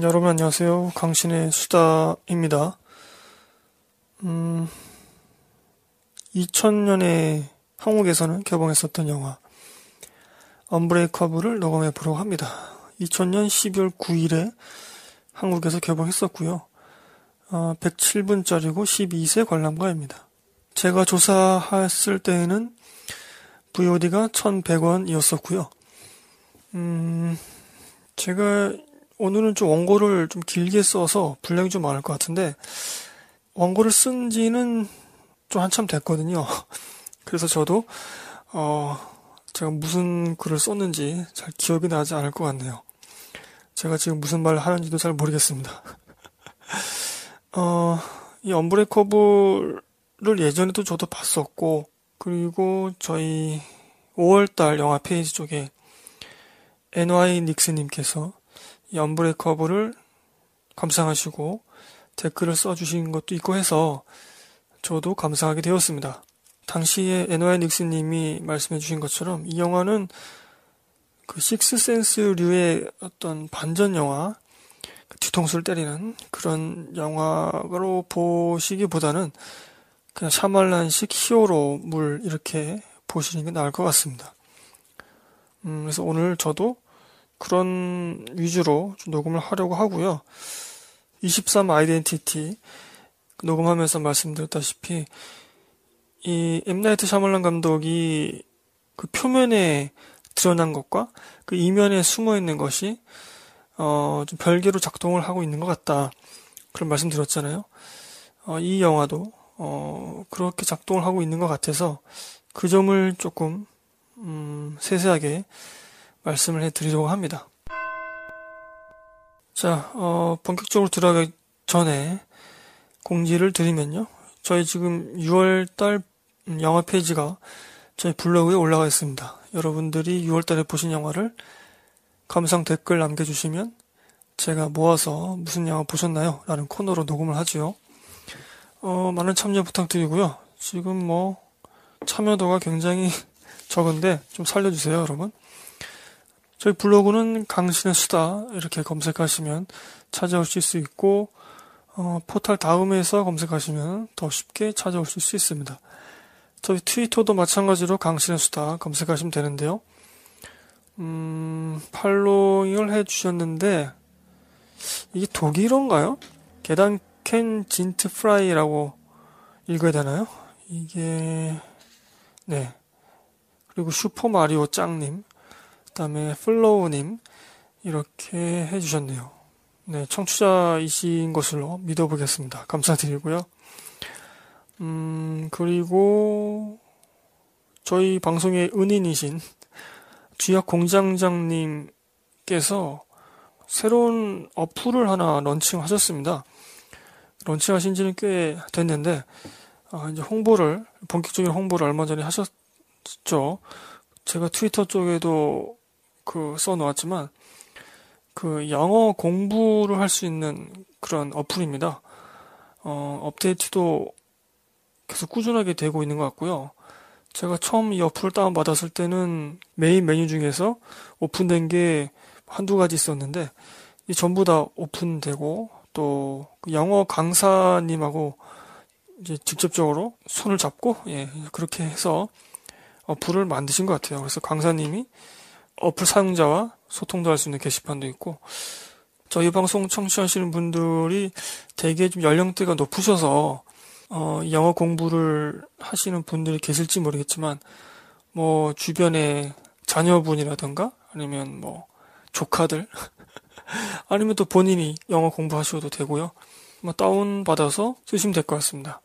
여러분 안녕하세요. 강신의 수다입니다. 음, 2000년에 한국에서는 개봉했었던 영화 언브레이커블을 녹음해 보려고 합니다. 2000년 12월 9일에 한국에서 개봉했었고요. 어, 107분짜리고 12세 관람가입니다. 제가 조사했을 때에는 VOD가 1100원이었었고요. 음, 제가 오늘은 좀 원고를 좀 길게 써서 분량이 좀 많을 것 같은데 원고를 쓴 지는 좀 한참 됐거든요. 그래서 저도 어 제가 무슨 글을 썼는지 잘 기억이 나지 않을 것 같네요. 제가 지금 무슨 말을 하는지도 잘 모르겠습니다. 어, 이 언브레이커블을 예전에도 저도 봤었고, 그리고 저희 5월달 영화 페이지 쪽에 NY 닉스님께서 이 언브레이커블을 감상하시고 댓글을 써주신 것도 있고 해서 저도 감상하게 되었습니다. 당시에 NY 닉스님이 말씀해주신 것처럼 이 영화는 그 식스센스류의 어떤 반전 영화, 뒤통수를 때리는 그런 영화로 보시기보다는 그냥 샤말란식 히어로물 이렇게 보시는 게 나을 것 같습니다. 음, 그래서 오늘 저도 그런 위주로 녹음을 하려고 하고요. 23 아이덴티티 녹음하면서 말씀드렸다시피 이 M. 나이트 샤말란 감독이 그 표면에 드러난 것과 그 이면에 숨어 있는 것이 어, 좀 별개로 작동을 하고 있는 것 같다. 그런 말씀 드렸잖아요. 어, 이 영화도 어, 그렇게 작동을 하고 있는 것 같아서 그 점을 조금 음, 세세하게 말씀을 해드리려고 합니다. 자, 어, 본격적으로 들어가기 전에 공지를 드리면요. 저희 지금 6월달 영화 페이지가 저희 블로그에 올라가 있습니다. 여러분들이 6월달에 보신 영화를 감상 댓글 남겨주시면 제가 모아서 무슨 영화 보셨나요? 라는 코너로 녹음을 하지요. 어, 많은 참여 부탁드리고요. 지금 뭐 참여도가 굉장히 적은데 좀 살려주세요, 여러분. 저희 블로그는 강신의 수다 이렇게 검색하시면 찾아오실 수 있고 어, 포털 다음에서 검색하시면 더 쉽게 찾아오실 수 있습니다. 저희 트위터도 마찬가지로 강신의 수다 검색하시면 되는데요. 음, following을 해주셨는데 이게 독일어인가요? Gedanken sind frei라고 읽어야 되나요? 이게 네 그리고 슈퍼 마리오 짱님 다음에 플로우님 이렇게 해주셨네요. 네, 청취자이신 것으로 믿어보겠습니다. 감사드리고요. 음, 그리고 저희 방송의 은인이신 주약 공장장님께서 새로운 어플을 하나 런칭하셨습니다. 런칭하신 지는 꽤 됐는데, 아, 이제 홍보를, 본격적인 홍보를 얼마 전에 하셨죠. 제가 트위터 쪽에도 그 써놓았지만 그 영어 공부를 할 수 있는 그런 어플입니다. 어, 업데이트도 계속 꾸준하게 되고 있는 것 같고요. 제가 처음 이 어플을 다운받았을 때는 메인 메뉴 중에서 오픈된 게 한두 가지 있었는데 이 전부 다 오픈되고 또그 영어 강사님하고 이제 직접적으로 손을 잡고 예 그렇게 해서 어플을 만드신 것 같아요. 그래서 강사님이 어플 사용자와 소통도 할 수 있는 게시판도 있고 저희 방송 청취하시는 분들이 되게 좀 연령대가 높으셔서 어, 영어 공부를 하시는 분들이 계실지 모르겠지만 뭐 주변에 자녀분이라던가 아니면 뭐 조카들 아니면 또 본인이 영어 공부하셔도 되고요. 뭐 다운 받아서 쓰시면 될 것 같습니다.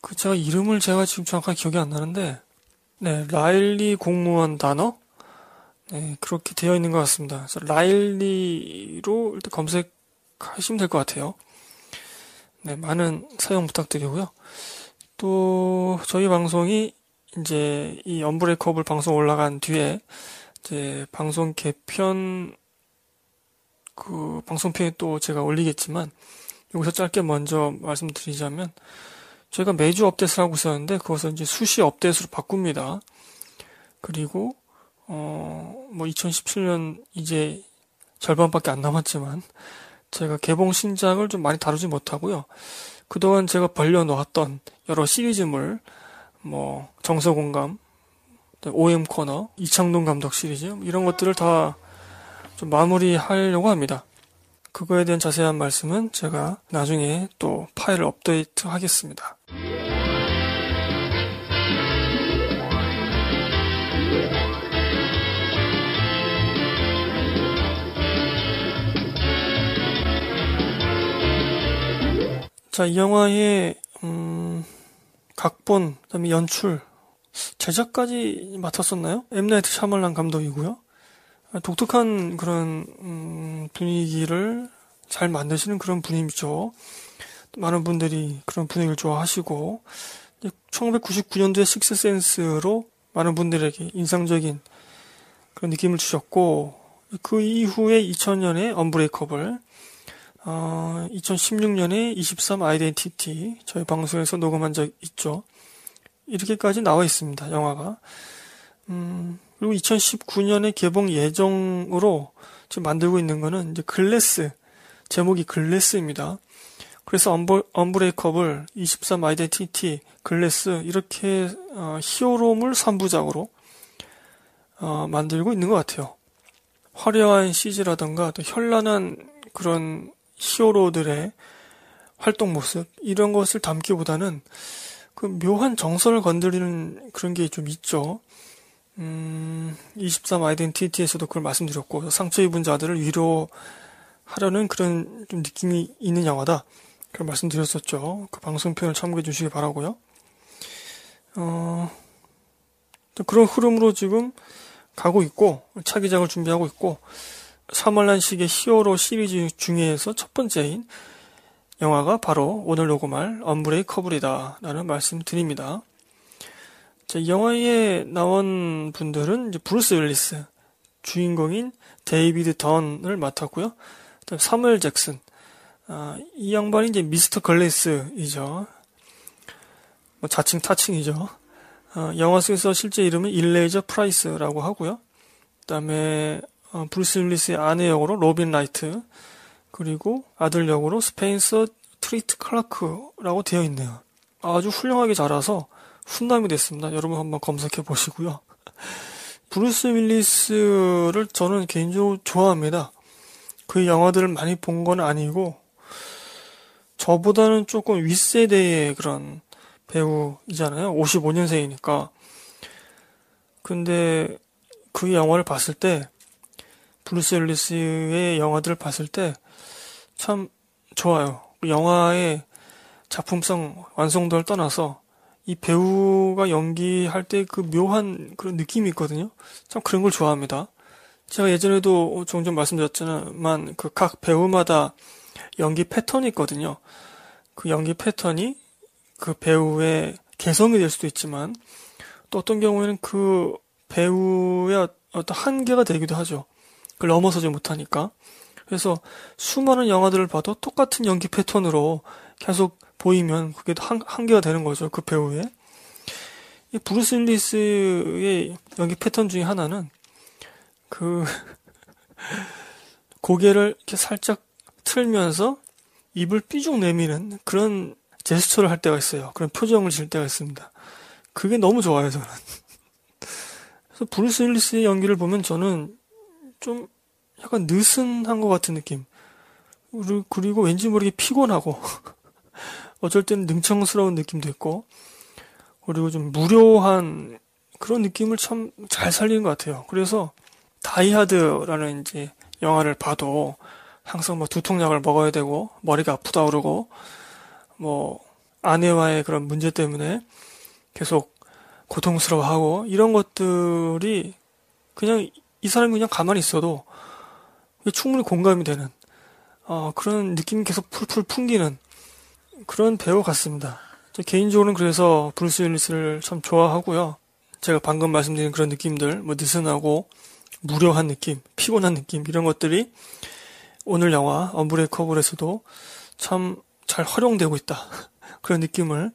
그 제가 이름을 제가 지금 정확하게 기억이 안 나는데 네 라일리 공무원 단어 네, 그렇게 되어 있는 것 같습니다. 그래서 라일리로 일단 검색하시면 될 것 같아요. 네, 많은 사용 부탁드리고요. 또 저희 방송이 이제 이 언브레이커블 방송 올라간 뒤에 이제 방송 개편 그 방송편에 또 제가 올리겠지만 여기서 짧게 먼저 말씀드리자면 저희가 매주 업데이트를 하고 있었는데 그것을 이제 수시 업데이트로 바꿉니다. 그리고 어, 뭐 2017년 이제 절반밖에 안 남았지만 제가 개봉 신작을 좀 많이 다루지 못하고요. 그동안 제가 벌려놓았던 여러 시리즈물, 뭐 정서공감, OM 코너, 이창동 감독 시리즈 이런 것들을 다 좀 마무리하려고 합니다. 그거에 대한 자세한 말씀은 제가 나중에 또 파일을 업데이트 하겠습니다. 자, 이 영화의 음, 각본, 그 다음에 연출, 제작까지 맡았었나요? 엠나이트 샤말란 감독이고요. 독특한 그런 음, 분위기를 잘 만드시는 그런 분이죠. 많은 분들이 그런 분위기를 좋아하시고 1999년도에 식스센스로 많은 분들에게 인상적인 그런 느낌을 주셨고 그 이후에 2000년에 언브레이커블 어, 2016년에 23 아이덴티티 저희 방송에서 녹음한 적 있죠. 이렇게까지 나와 있습니다. 영화가. 음, 그리고 2019년에 개봉 예정으로 지금 만들고 있는 거는 이제 글래스 제목이 글래스입니다. 그래서 언버, 언브레이커블 23 아이덴티티 글래스 이렇게 어, 히어로물 3부작으로 어, 만들고 있는 것 같아요. 화려한 CG라던가 또 현란한 그런 히어로들의 활동 모습 이런 것을 담기보다는 그 묘한 정서를 건드리는 그런 게 좀 있죠. 음, 23 아이덴티티에서도 그걸 말씀드렸고 상처 입은 자들을 위로하려는 그런 좀 느낌이 있는 영화다. 그런 말씀드렸었죠. 그 방송편을 참고해 주시기 바라고요. 어, 그런 흐름으로 지금 가고 있고 차기작을 준비하고 있고 샤말란식의 히어로 시리즈 중에서 첫 번째인 영화가 바로 오늘 녹음할 언브레이커블이다 라는 말씀 드립니다. 자, 이 영화에 나온 분들은 이제 브루스 윌리스, 주인공인 데이비드 던을 맡았고요. 그다음 사무엘 잭슨, 아, 이 양반이 이제 미스터 걸레스이죠. 뭐 자칭 타칭이죠. 어, 영화 속에서 실제 이름은 일라이저 프라이스라고 하고요. 그다음에 어, 브루스 윌리스의 아내 역으로 로빈 라이트 그리고 아들 역으로 스펜서 트리트 클라크라고 되어 있네요. 아주 훌륭하게 자라서 훈남이 됐습니다. 여러분 한번 검색해 보시고요. 브루스 윌리스를 저는 개인적으로 좋아합니다. 그 영화들을 많이 본 건 아니고 저보다는 조금 윗세대의 그런 배우이잖아요. 55년생이니까. 근데 그 영화를 봤을 때 브루스 윌리스의 영화들을 봤을 때 참 좋아요. 영화의 작품성 완성도를 떠나서 이 배우가 연기할 때 그 묘한 그런 느낌이 있거든요. 참 그런 걸 좋아합니다. 제가 예전에도 종종 말씀드렸지만 그 각 배우마다 연기 패턴이 있거든요. 그 연기 패턴이 그 배우의 개성이 될 수도 있지만 또 어떤 경우에는 그 배우의 어떤 한계가 되기도 하죠. 그걸 넘어서지 못하니까. 그래서 수많은 영화들을 봐도 똑같은 연기 패턴으로 계속 보이면 그게 한, 한계가 되는 거죠. 그 배우의. 이 브루스 윌리스의 연기 패턴 중에 하나는 그 고개를 이렇게 살짝 틀면서 입을 삐죽 내미는 그런 제스처를 할 때가 있어요. 그런 표정을 질 때가 있습니다. 그게 너무 좋아요, 저는. 그래서 브루스 윌리스의 연기를 보면 저는 좀 약간 느슨한 것 같은 느낌. 그리고 왠지 모르게 피곤하고, 어쩔 때는 능청스러운 느낌도 있고, 그리고 좀 무료한 그런 느낌을 참 잘 살리는 것 같아요. 그래서 다이하드라는 이제 영화를 봐도 항상 뭐 두통약을 먹어야 되고, 머리가 아프다 그러고, 뭐, 아내와의 그런 문제 때문에 계속 고통스러워하고, 이런 것들이 그냥 이 사람이 그냥 가만히 있어도 충분히 공감이 되는 어, 그런 느낌이 계속 풀풀 풍기는 그런 배우 같습니다. 개인적으로는 그래서 브루스 윌리스를 참 좋아하고요. 제가 방금 말씀드린 그런 느낌들, 뭐 느슨하고 무료한 느낌, 피곤한 느낌 이런 것들이 오늘 영화 언브레이커블에서도 참 잘 활용되고 있다 그런 느낌을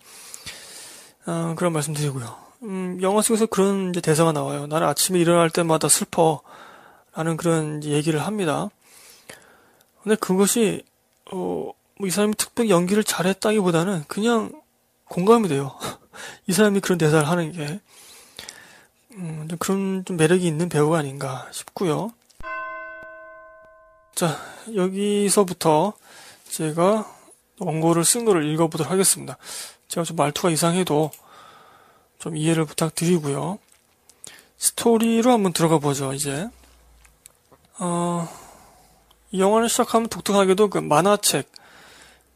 어, 그런 말씀드리고요. 음, 영화 속에서 그런 대사가 나와요. 나는 아침에 일어날 때마다 슬퍼. 라는 그런 얘기를 합니다. 근데 그것이 어, 뭐 이 사람이 특별히 연기를 잘했다기보다는 그냥 공감이 돼요. 이 사람이 그런 대사를 하는 게 음, 좀 그런 좀 매력이 있는 배우가 아닌가 싶고요. 자 여기서부터 제가 원고를 쓴 거를 읽어보도록 하겠습니다. 제가 좀 말투가 이상해도 좀 이해를 부탁드리고요. 스토리로 한번 들어가 보죠, 이제. 어, 이 영화를 시작하면 독특하게도 그 만화책,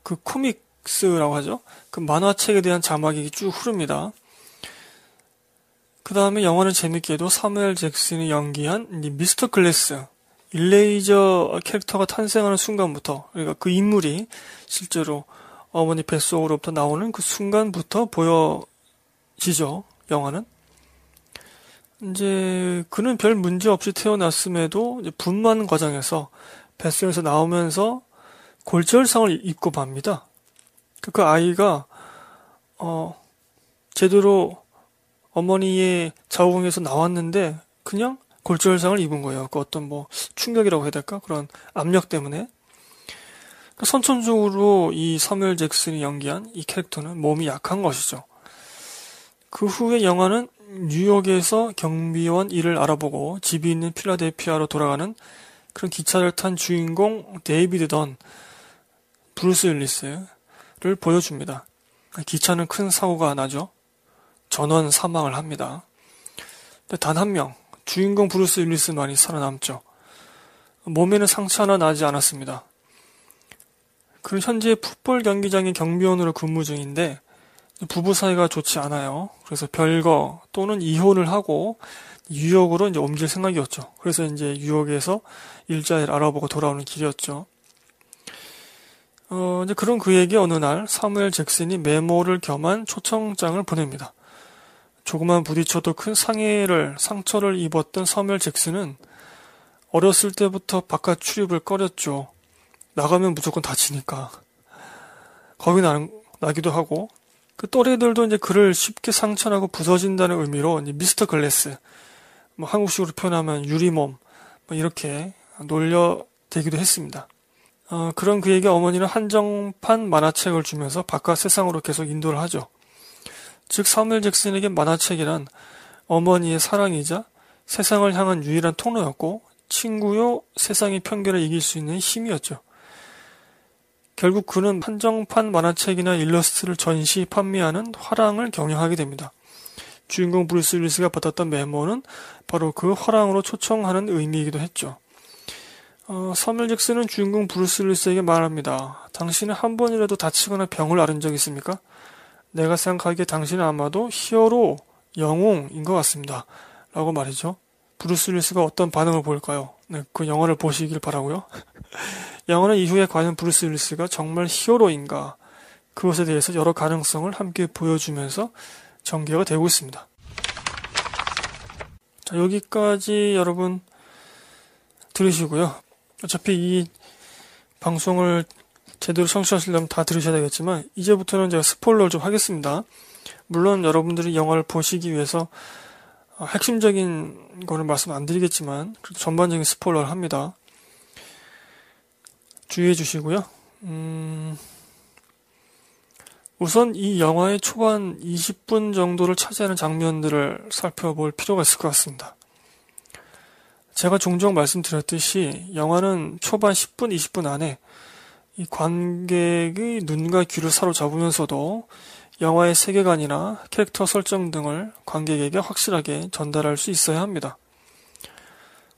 그 코믹스라고 하죠. 그 만화책에 대한 자막이 쭉 흐릅니다. 그 다음에 영화는 재밌게도 사무엘 잭슨이 연기한 미스터 클래스, 일레이저 캐릭터가 탄생하는 순간부터, 그러니까 그 인물이 실제로 어머니 뱃속으로부터 나오는 그 순간부터 보여지죠, 영화는. 이제 그는 별 문제 없이 태어났음에도 분만 과정에서 뱃속에서 나오면서 골절상을 입고 맙니다. 그, 그 아이가 어 제대로 어머니의 자궁에서 나왔는데 그냥 골절상을 입은 거예요. 그 어떤 뭐 충격이라고 해야 될까? 그런 압력 때문에. 그러니까 선천적으로 이 사무엘 잭슨이 연기한 이 캐릭터는 몸이 약한 것이죠. 그 후에 영화는 뉴욕에서 경비원 일을 알아보고 집이 있는 필라델피아로 돌아가는 그런 기차를 탄 주인공 데이비드 던, 브루스 윌리스를 보여줍니다. 기차는 큰 사고가 나죠. 전원 사망을 합니다. 단 한 명, 주인공 브루스 윌리스만이 살아남죠. 몸에는 상처 하나 나지 않았습니다. 그는 현재 풋볼 경기장의 경비원으로 근무 중인데 부부 사이가 좋지 않아요. 그래서 별거 또는 이혼을 하고 뉴욕으로 이제 옮길 생각이었죠. 그래서 이제 뉴욕에서 일자리를 알아보고 돌아오는 길이었죠. 어, 이제 그런 그에게 어느 날 사무엘 잭슨이 메모를 겸한 초청장을 보냅니다. 조그만 부딪혀도 큰 상해를, 상처를 입었던 사무엘 잭슨은 어렸을 때부터 바깥 출입을 꺼렸죠. 나가면 무조건 다치니까. 겁이 나, 나기도 하고, 그 또래들도 이제 그를 쉽게 상처나고 부서진다는 의미로 미스터 글래스, 뭐 한국식으로 표현하면 유리몸, 뭐 이렇게 놀려대기도 했습니다. 어, 그런 그에게 어머니는 한정판 만화책을 주면서 바깥 세상으로 계속 인도를 하죠. 즉 사무엘 잭슨에게 만화책이란 어머니의 사랑이자 세상을 향한 유일한 통로였고 친구요 세상의 편견을 이길 수 있는 힘이었죠. 결국 그는 한정판 만화책이나 일러스트를 전시 판매하는 화랑을 경영하게 됩니다. 주인공 브루스 윌리스가 받았던 메모는 바로 그 화랑으로 초청하는 의미이기도 했죠. 어, 사무엘 잭슨은 주인공 브루스 윌리스에게 말합니다. 당신은 한 번이라도 다치거나 병을 앓은 적 있습니까? 내가 생각하기에 당신은 아마도 히어로 영웅인 것 같습니다. 라고 말이죠. 브루스 윌리스가 어떤 반응을 보일까요? 네, 그 영화를 보시길 바라고요. 영화는 이후에 과연 브루스 윌리스가 정말 히어로인가 그것에 대해서 여러 가능성을 함께 보여주면서 전개가 되고 있습니다. 자, 여기까지 여러분 들으시고요. 어차피 이 방송을 제대로 청취하시려면 다 들으셔야 되겠지만 이제부터는 제가 스포일러를 좀 하겠습니다. 물론 여러분들이 영화를 보시기 위해서 핵심적인 거는 말씀 안 드리겠지만 전반적인 스포일러를 합니다. 주의해 주시고요. 음, 우선 이 영화의 초반 20분 정도를 차지하는 장면들을 살펴볼 필요가 있을 것 같습니다. 제가 종종 말씀드렸듯이 영화는 초반 10분, 20분 안에 이 관객의 눈과 귀를 사로잡으면서도 영화의 세계관이나 캐릭터 설정 등을 관객에게 확실하게 전달할 수 있어야 합니다.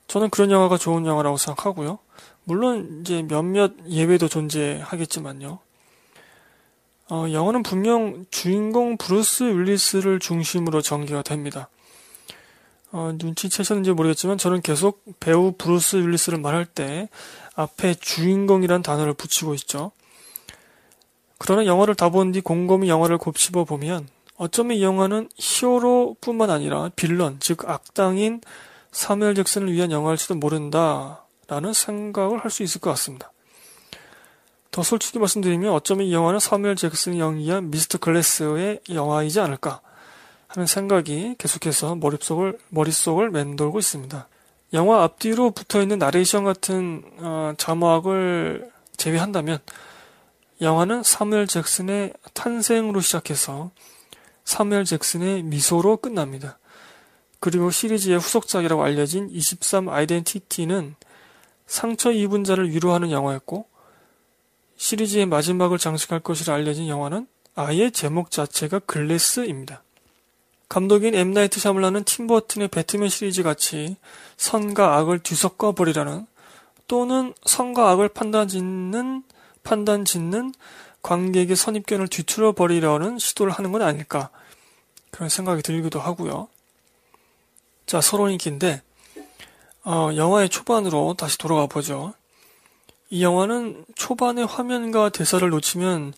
저는 그런 영화가 좋은 영화라고 생각하고요. 물론 이제 몇몇 예외도 존재하겠지만요. 어, 영화는 분명 주인공 브루스 윌리스를 중심으로 전개가 됩니다. 어, 눈치채셨는지 모르겠지만 저는 계속 배우 브루스 윌리스를 말할 때 앞에 주인공이란 단어를 붙이고 있죠. 그러나 영화를 다 본 뒤 곰곰이 영화를 곱씹어 보면 어쩌면 이 영화는 히어로뿐만 아니라 빌런, 즉 악당인 사무엘 잭슨을 위한 영화일지도 모른다. 라는 생각을 할 수 있을 것 같습니다. 더 솔직히 말씀드리면 어쩌면 이 영화는 사무엘 잭슨이 연기한 미스터 클래스의 영화이지 않을까 하는 생각이 계속해서 머릿속을, 머릿속을 맴돌고 있습니다. 영화 앞뒤로 붙어 있는 나레이션 같은 어, 자막을 제외한다면 영화는 사무엘 잭슨의 탄생으로 시작해서 사무엘 잭슨의 미소로 끝납니다. 그리고 시리즈의 후속작이라고 알려진 23 아이덴티티는 상처 입은 자를 위로하는 영화였고 시리즈의 마지막을 장식할 것이라 알려진 영화는 아예 제목 자체가 글래스입니다. 감독인 엠 나이트 샤물라는 팀버튼의 배트맨 시리즈 같이 선과 악을 뒤섞어 버리라는 또는 선과 악을 판단 짓는 판단 짓는 관객의 선입견을 뒤틀어 버리려는 시도를 하는 건 아닐까 그런 생각이 들기도 하고요. 자 서론이긴데 어, 영화의 초반으로 다시 돌아가 보죠. 이 영화는 초반의 화면과 대사를 놓치면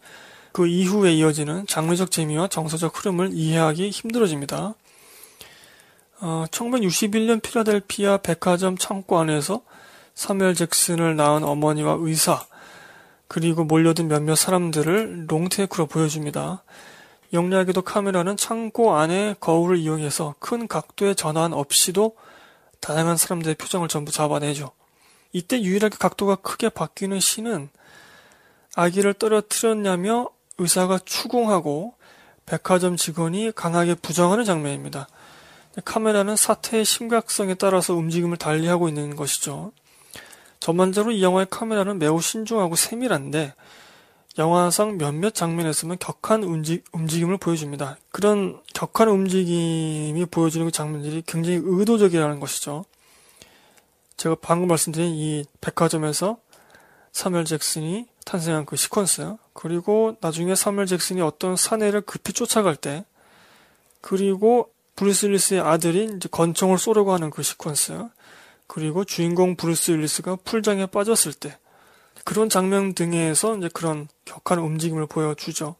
그 이후에 이어지는 장르적 재미와 정서적 흐름을 이해하기 힘들어집니다. 어, 1961년 필라델피아 백화점 창고 안에서 사무엘 잭슨을 낳은 어머니와 의사, 그리고 몰려든 몇몇 사람들을 롱테이크로 보여줍니다. 영리하게도 카메라는 창고 안에 거울을 이용해서 큰 각도의 전환 없이도 다양한 사람들의 표정을 전부 잡아내죠. 이때 유일하게 각도가 크게 바뀌는 시는 아기를 떨어뜨렸냐며 의사가 추궁하고 백화점 직원이 강하게 부정하는 장면입니다. 카메라는 사태의 심각성에 따라서 움직임을 달리하고 있는 것이죠. 전반적으로 이 영화의 카메라는 매우 신중하고 세밀한데 영화상 몇몇 장면에서는 격한 움직임을 보여줍니다. 그런 격한 움직임이 보여주는 그 장면들이 굉장히 의도적이라는 것이죠. 제가 방금 말씀드린 이 백화점에서 사무엘 잭슨이 탄생한 그 시퀀스 그리고 나중에 사무엘 잭슨이 어떤 사내를 급히 쫓아갈 때 그리고 브루스 윌리스의 아들이 이제 권총을 쏘려고 하는 그 시퀀스 그리고 주인공 브루스 윌리스가 풀장에 빠졌을 때 그런 장면 등에서 이제 그런 격한 움직임을 보여주죠.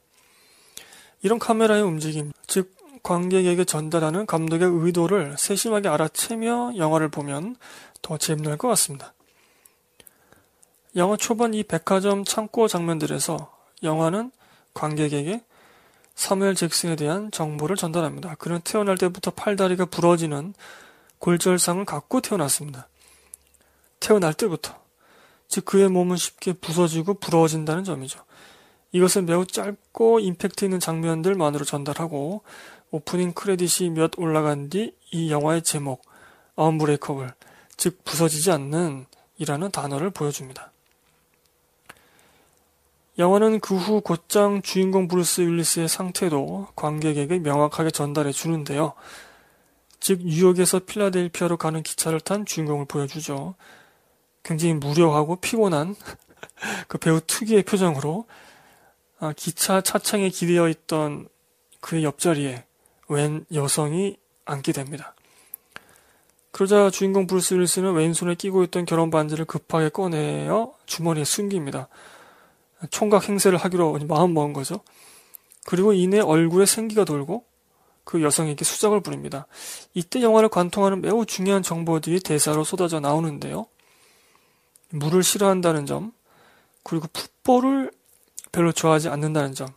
이런 카메라의 움직임, 즉 관객에게 전달하는 감독의 의도를 세심하게 알아채며 영화를 보면 더 재밌는 것 같습니다. 영화 초반 이 백화점 창고 장면들에서 영화는 관객에게 사무엘 잭슨에 대한 정보를 전달합니다. 그는 태어날 때부터 팔다리가 부러지는 골절상을 갖고 태어났습니다. 태어날 때부터. 즉 그의 몸은 쉽게 부서지고 부러워진다는 점이죠. 이것은 매우 짧고 임팩트 있는 장면들만으로 전달하고 오프닝 크레딧이 몇 올라간 뒤 이 영화의 제목 Unbreakable 즉 부서지지 않는 이라는 단어를 보여줍니다. 영화는 그 후 곧장 주인공 브루스 윌리스의 상태도 관객에게 명확하게 전달해 주는데요. 즉 뉴욕에서 필라델피아로 가는 기차를 탄 주인공을 보여주죠. 굉장히 무료하고 피곤한 그 배우 특유의 표정으로 아, 기차 차창에 기대어 있던 그의 옆자리에 웬 여성이 앉게 됩니다. 그러자 주인공 브루스 윌리스는 왼손에 끼고 있던 결혼 반지를 급하게 꺼내어 주머니에 숨깁니다. 총각 행세를 하기로 마음 먹은 거죠. 그리고 이내 얼굴에 생기가 돌고 그 여성에게 수작을 부립니다. 이때 영화를 관통하는 매우 중요한 정보들이 대사로 쏟아져 나오는데요. 물을 싫어한다는 점, 그리고 풋볼을 별로 좋아하지 않는다는 점.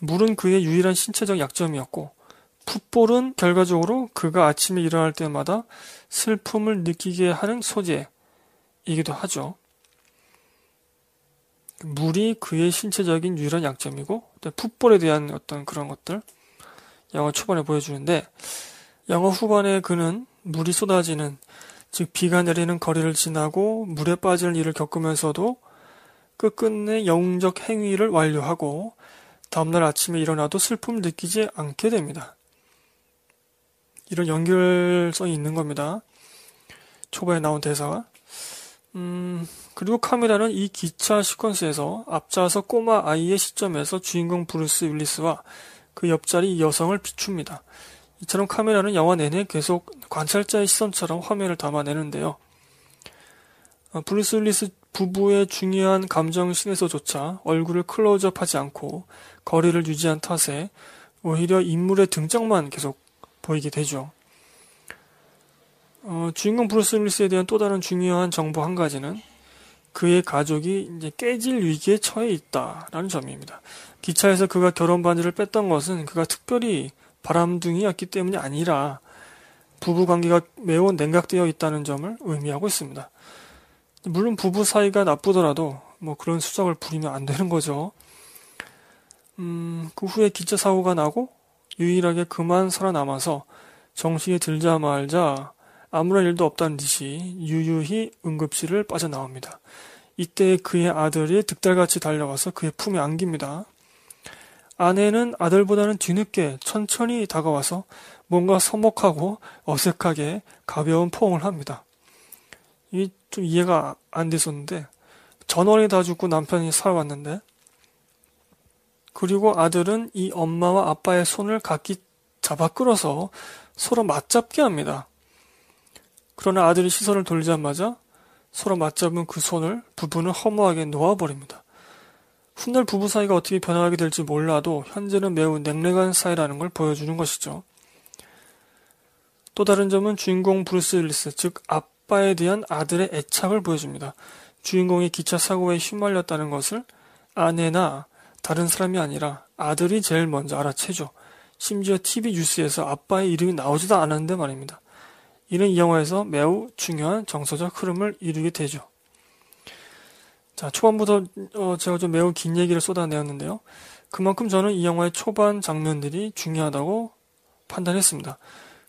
물은 그의 유일한 신체적 약점이었고, 풋볼은 결과적으로 그가 아침에 일어날 때마다 슬픔을 느끼게 하는 소재이기도 하죠. 물이 그의 신체적인 유일한 약점이고 풋볼에 대한 어떤 그런 것들 영화 초반에 보여주는데 영화 후반에 그는 물이 쏟아지는 즉 비가 내리는 거리를 지나고 물에 빠지는 일을 겪으면서도 끝끝내 영웅적 행위를 완료하고 다음날 아침에 일어나도 슬픔을 느끼지 않게 됩니다. 이런 연결성이 있는 겁니다. 초반에 나온 대사가. 음, 그리고 카메라는 이 기차 시퀀스에서 앞좌석 꼬마 아이의 시점에서 주인공 브루스 윌리스와 그 옆자리 여성을 비춥니다. 이처럼 카메라는 영화 내내 계속 관찰자의 시선처럼 화면을 담아내는데요. 어, 브루스 윌리스 부부의 중요한 감정신에서조차 얼굴을 클로즈업하지 않고 거리를 유지한 탓에 오히려 인물의 등장만 계속 보이게 되죠. 어, 주인공 브루스 윌리스에 대한 또 다른 중요한 정보 한 가지는 그의 가족이 이제 깨질 위기에 처해 있다라는 점입니다. 기차에서 그가 결혼 반지를 뺐던 것은 그가 특별히 바람둥이였기 때문이 아니라 부부 관계가 매우 냉각되어 있다는 점을 의미하고 있습니다. 물론 부부 사이가 나쁘더라도 뭐 그런 수작을 부리면 안 되는 거죠. 음, 그 후에 기차 사고가 나고 유일하게 그만 살아남아서 정신이 들자 말자 아무런 일도 없다는 듯이 유유히 응급실을 빠져나옵니다. 이때 그의 아들이 득달같이 달려와서 그의 품에 안깁니다. 아내는 아들보다는 뒤늦게 천천히 다가와서 뭔가 서먹하고 어색하게 가벼운 포옹을 합니다. 이 좀 이해가 안 됐었는데 전원이 다 죽고 남편이 살아왔는데 그리고 아들은 이 엄마와 아빠의 손을 각기 잡아 끌어서 서로 맞잡게 합니다. 그러나 아들이 시선을 돌리자마자 서로 맞잡은 그 손을 부부는 허무하게 놓아버립니다. 훗날 부부 사이가 어떻게 변화하게 될지 몰라도 현재는 매우 냉랭한 사이라는 걸 보여주는 것이죠. 또 다른 점은 주인공 브루스 윌리스, 즉 아빠에 대한 아들의 애착을 보여줍니다. 주인공이 기차 사고에 휘말렸다는 것을 아내나 다른 사람이 아니라 아들이 제일 먼저 알아채죠. 심지어 TV 뉴스에서 아빠의 이름이 나오지도 않았는데 말입니다. 이는 이 영화에서 매우 중요한 정서적 흐름을 이루게 되죠. 자, 초반부터 어, 제가 좀 매우 긴 얘기를 쏟아내었는데요. 그만큼 저는 이 영화의 초반 장면들이 중요하다고 판단했습니다.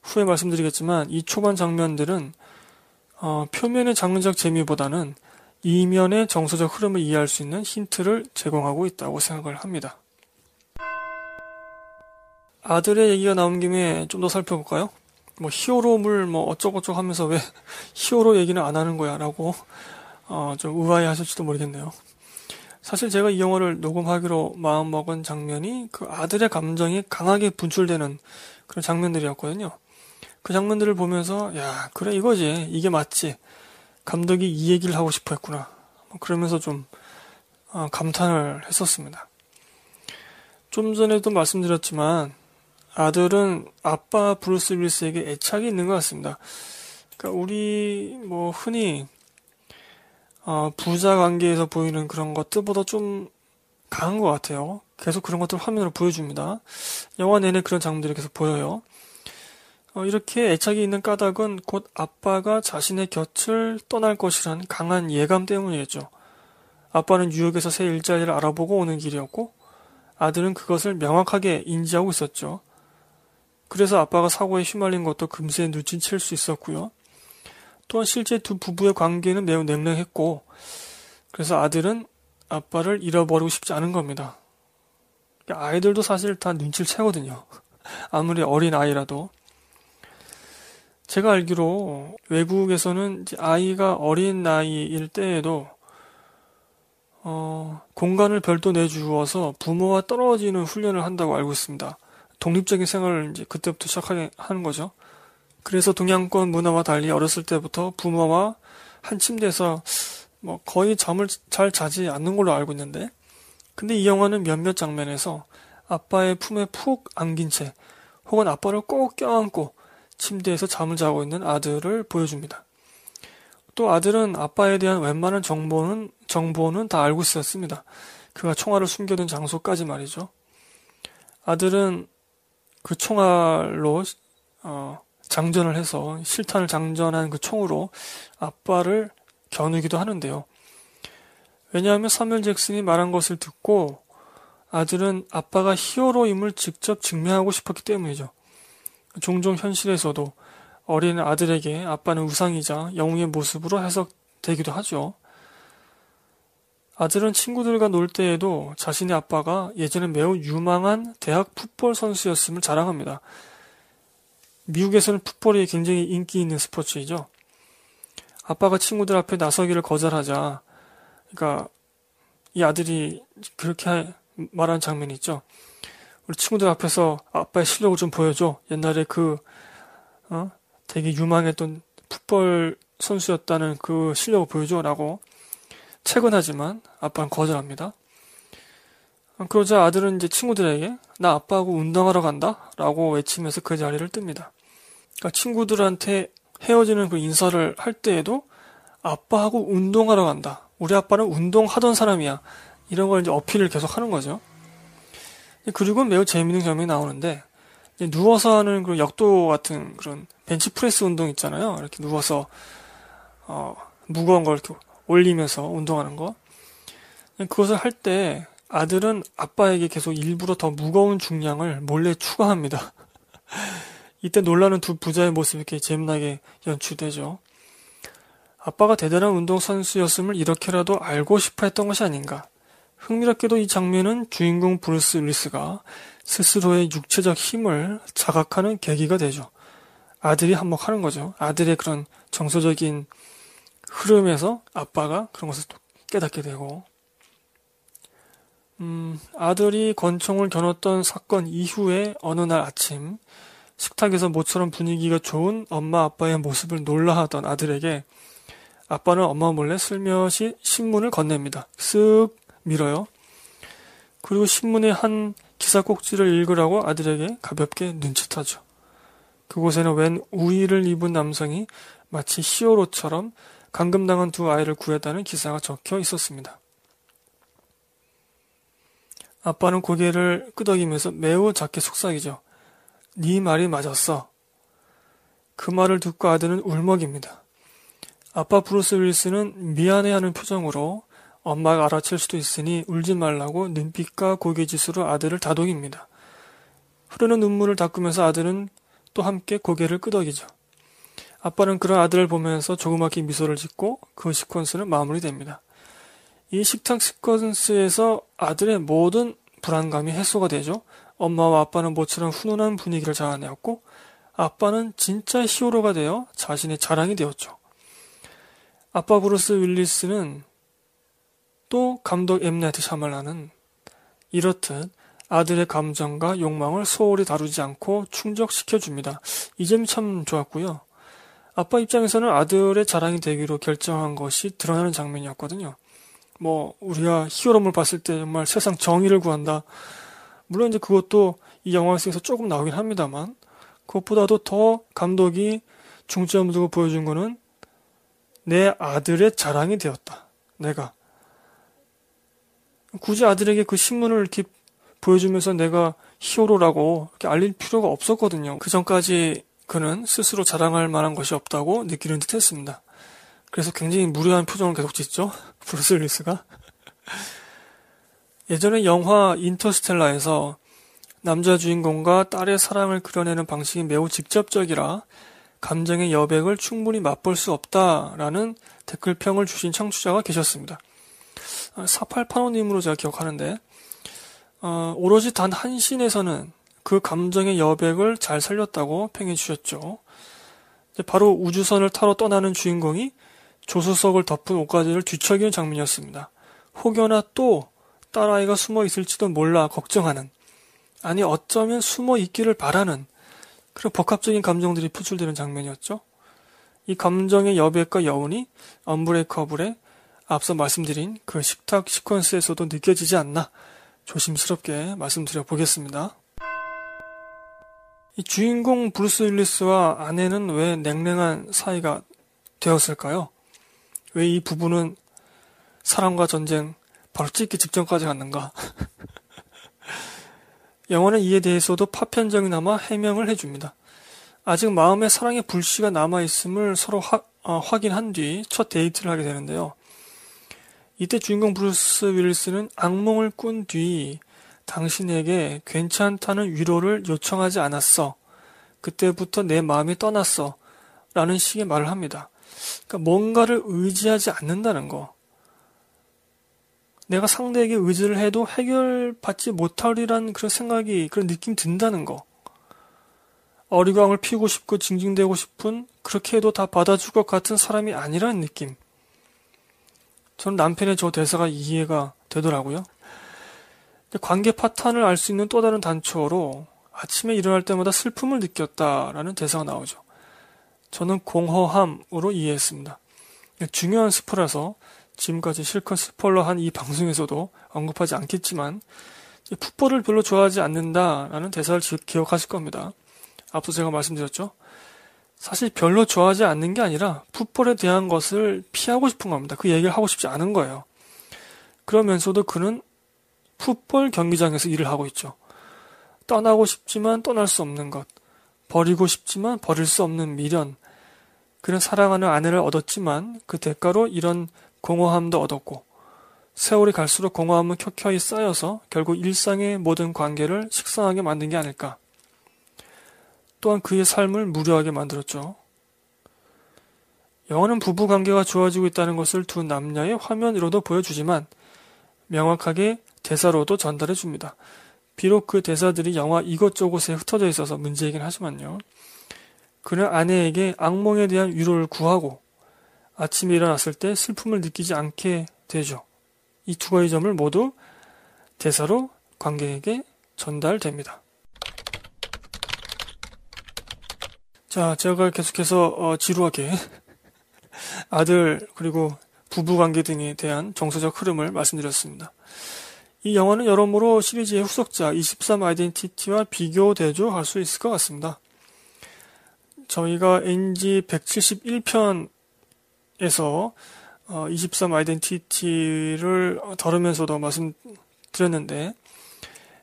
후에 말씀드리겠지만 이 초반 장면들은 어, 표면의 장르적 재미보다는 이면의 정서적 흐름을 이해할 수 있는 힌트를 제공하고 있다고 생각을 합니다. 아들의 얘기가 나온 김에 좀 더 살펴볼까요? 뭐 히어로물 뭐 어쩌고저쩌고 하면서 왜 히어로 얘기는 안 하는 거야 라고 어, 좀 의아해 하실지도 모르겠네요. 사실 제가 이 영화를 녹음하기로 마음먹은 장면이 그 아들의 감정이 강하게 분출되는 그런 장면들이었거든요. 그 장면들을 보면서 야 그래 이거지 이게 맞지 감독이 이 얘기를 하고 싶어 했구나 뭐 그러면서 좀 어, 감탄을 했었습니다. 좀 전에도 말씀드렸지만 아들은 아빠 브루스 윌리스에게 애착이 있는 것 같습니다. 그러니까 우리 뭐 흔히 어, 부자 관계에서 보이는 그런 것들보다 좀 강한 것 같아요. 계속 그런 것들 화면으로 보여줍니다. 영화 내내 그런 장면들이 계속 보여요. 어, 이렇게 애착이 있는 까닭은 곧 아빠가 자신의 곁을 떠날 것이라는 강한 예감 때문이겠죠. 아빠는 뉴욕에서 새 일자리를 알아보고 오는 길이었고 아들은 그것을 명확하게 인지하고 있었죠. 그래서 아빠가 사고에 휘말린 것도 금세 눈치챌 수 있었고요. 또한 실제 두 부부의 관계는 매우 냉랭했고 그래서 아들은 아빠를 잃어버리고 싶지 않은 겁니다. 아이들도 사실 다 눈치를 채거든요. 아무리 어린 아이라도. 제가 알기로 외국에서는 아이가 어린 나이일 때에도 어, 공간을 별도 내주어서 부모와 떨어지는 훈련을 한다고 알고 있습니다. 독립적인 생활을 이제 그때부터 시작하게 하는 거죠. 그래서 동양권 문화와 달리 어렸을 때부터 부모와 한 침대에서 뭐 거의 잠을 잘 자지 않는 걸로 알고 있는데, 근데 이 영화는 몇몇 장면에서 아빠의 품에 푹 안긴 채, 혹은 아빠를 꼭 껴안고 침대에서 잠을 자고 있는 아들을 보여줍니다. 또 아들은 아빠에 대한 웬만한 정보는 정보는 다 알고 있었습니다. 그가 총알을 숨겨둔 장소까지 말이죠. 아들은 그 총알로 어, 장전을 해서 실탄을 장전한 그 총으로 아빠를 겨누기도 하는데요. 왜냐하면 사멜 잭슨이 말한 것을 듣고 아들은 아빠가 히어로임을 직접 증명하고 싶었기 때문이죠. 종종 현실에서도 어린 아들에게 아빠는 우상이자 영웅의 모습으로 해석되기도 하죠. 아들은 친구들과 놀 때에도 자신의 아빠가 예전에 매우 유망한 대학 풋볼 선수였음을 자랑합니다. 미국에서는 풋볼이 굉장히 인기 있는 스포츠이죠. 아빠가 친구들 앞에 나서기를 거절하자, 그러니까 이 아들이 그렇게 말한 장면이 있죠. 우리 친구들 앞에서 아빠의 실력을 좀 보여줘. 옛날에 그, 어? 되게 유망했던 풋볼 선수였다는 그 실력을 보여줘라고 채근하지만 아빠는 거절합니다. 그러자 아들은 이제 친구들에게 나 아빠하고 운동하러 간다 라고 외치면서 그 자리를 뜹니다. 그러니까 친구들한테 헤어지는 그 인사를 할 때에도 아빠하고 운동하러 간다. 우리 아빠는 운동하던 사람이야. 이런 걸 이제 어필을 계속 하는 거죠. 그리고 매우 재밌는 점이 나오는데 누워서 하는 그런 역도 같은 그런 벤치프레스 운동 있잖아요. 이렇게 누워서 어, 무거운 걸 이렇게 올리면서 운동하는 거. 그것을 할 때 아들은 아빠에게 계속 일부러 더 무거운 중량을 몰래 추가합니다. 이때 놀라는 두 부자의 모습이 이렇게 재미나게 연출되죠. 아빠가 대단한 운동선수였음을 이렇게라도 알고 싶어 했던 것이 아닌가. 흥미롭게도 이 장면은 주인공 브루스 윌리스가 스스로의 육체적 힘을 자각하는 계기가 되죠. 아들이 한몫하는 거죠. 아들의 그런 정서적인 흐름에서 아빠가 그런 것을 깨닫게 되고, 음, 아들이 권총을 겨눴던 사건 이후에 어느 날 아침, 식탁에서 모처럼 분위기가 좋은 엄마 아빠의 모습을 놀라하던 아들에게 아빠는 엄마 몰래 슬며시 신문을 건넵니다. 쓱 밀어요. 그리고 신문의 한 기사 꼭지를 읽으라고 아들에게 가볍게 눈짓하죠. 그곳에는 웬 우의를 입은 남성이 마치 히어로처럼 감금당한 두 아이를 구했다는 기사가 적혀 있었습니다. 아빠는 고개를 끄덕이면서 매우 작게 속삭이죠. 네 말이 맞았어. 그 말을 듣고 아들은 울먹입니다. 아빠 브루스 윌리스는 미안해하는 표정으로 엄마가 알아챌 수도 있으니 울지 말라고 눈빛과 고개짓으로 아들을 다독입니다. 흐르는 눈물을 닦으면서 아들은 또 함께 고개를 끄덕이죠. 아빠는 그런 아들을 보면서 조그맣게 미소를 짓고 그 시퀀스는 마무리됩니다. 이 식탁 시퀀스에서 아들의 모든 불안감이 해소가 되죠. 엄마와 아빠는 모처럼 훈훈한 분위기를 자아내었고 아빠는 진짜 히어로가 되어 자신의 자랑이 되었죠. 아빠 브루스 윌리스는 또 감독 엠나이트 샤말란은 이렇듯 아들의 감정과 욕망을 소홀히 다루지 않고 충족시켜 줍니다. 이 점이 참 좋았고요. 아빠 입장에서는 아들의 자랑이 되기로 결정한 것이 드러나는 장면이었거든요. 뭐 우리가 히어로물 봤을 때 정말 세상 정의를 구한다. 물론 이제 그것도 이 영화 속에서 조금 나오긴 합니다만 그것보다도 더 감독이 중점 두고 보여준 거는 내 아들의 자랑이 되었다. 내가 굳이 아들에게 그 신문을 이렇게 보여주면서 내가 히어로라고 이렇게 알릴 필요가 없었거든요. 그 전까지 그는 스스로 자랑할 만한 것이 없다고 느끼는 듯 했습니다. 그래서 굉장히 무료한 표정을 계속 짓죠. 브루스 윌리스가. 예전에 영화 인터스텔라에서 남자 주인공과 딸의 사랑을 그려내는 방식이 매우 직접적이라 감정의 여백을 충분히 맛볼 수 없다라는 댓글평을 주신 청취자가 계셨습니다. 4885님으로 제가 기억하는데, 어, 오로지 단 한 씬에서는 그 감정의 여백을 잘 살렸다고 평해 주셨죠. 바로 우주선을 타러 떠나는 주인공이 조수석을 덮은 옷가지를 뒤척이는 장면이었습니다. 혹여나 또 딸아이가 숨어 있을지도 몰라 걱정하는, 아니 어쩌면 숨어 있기를 바라는 그런 복합적인 감정들이 표출되는 장면이었죠. 이 감정의 여백과 여운이 언브레이커블의 앞서 말씀드린 그 식탁 시퀀스에서도 느껴지지 않나 조심스럽게 말씀드려 보겠습니다. 이 주인공 브루스 윌리스와 아내는 왜 냉랭한 사이가 되었을까요? 왜 이 부부는 사랑과 전쟁 바로 찍기 직전까지 갔는가? 영화는 이에 대해서도 파편적이나마 해명을 해줍니다. 아직 마음에 사랑의 불씨가 남아있음을 서로 하, 어, 확인한 뒤 첫 데이트를 하게 되는데요. 이때 주인공 브루스 윌리스는 악몽을 꾼 뒤 당신에게 괜찮다는 위로를 요청하지 않았어. 그때부터 내 마음이 떠났어. 라는 식의 말을 합니다. 그러니까 뭔가를 의지하지 않는다는 거. 내가 상대에게 의지를 해도 해결받지 못하리란 그런 생각이, 그런 느낌 든다는 거. 어리광을 피우고 싶고 징징대고 싶은, 그렇게 해도 다 받아줄 것 같은 사람이 아니라는 느낌. 저는 남편의 저 대사가 이해가 되더라고요. 관계 파탄을 알 수 있는 또 다른 단초로 아침에 일어날 때마다 슬픔을 느꼈다라는 대사가 나오죠. 저는 공허함으로 이해했습니다. 중요한 스포라서 지금까지 실컷 스포일러 한 이 방송에서도 언급하지 않겠지만 풋볼을 별로 좋아하지 않는다라는 대사를 기억하실 겁니다. 앞서 제가 말씀드렸죠. 사실 별로 좋아하지 않는 게 아니라 풋볼에 대한 것을 피하고 싶은 겁니다. 그 얘기를 하고 싶지 않은 거예요. 그러면서도 그는 풋볼 경기장에서 일을 하고 있죠. 떠나고 싶지만 떠날 수 없는 것, 버리고 싶지만 버릴 수 없는 미련. 그는 사랑하는 아내를 얻었지만 그 대가로 이런 공허함도 얻었고, 세월이 갈수록 공허함은 켜켜이 쌓여서 결국 일상의 모든 관계를 식상하게 만든 게 아닐까. 또한 그의 삶을 무료하게 만들었죠. 영화는 부부 관계가 좋아지고 있다는 것을 두 남녀의 화면으로도 보여주지만 명확하게 대사로도 전달해 줍니다. 비록 그 대사들이 영화 이것저것에 흩어져 있어서 문제이긴 하지만요. 그는 아내에게 악몽에 대한 위로를 구하고 아침에 일어났을 때 슬픔을 느끼지 않게 되죠. 이 두 가지 점을 모두 대사로 관객에게 전달됩니다. 자, 제가 계속해서 어, 지루하게 아들 그리고 부부 관계 등에 대한 정서적 흐름을 말씀드렸습니다. 이 영화는 여러모로 시리즈의 후속자 23 아이덴티티와 비교 대조 할 수 있을 것 같습니다. 저희가 NG 171편에서 23 아이덴티티를 다루면서도 말씀드렸는데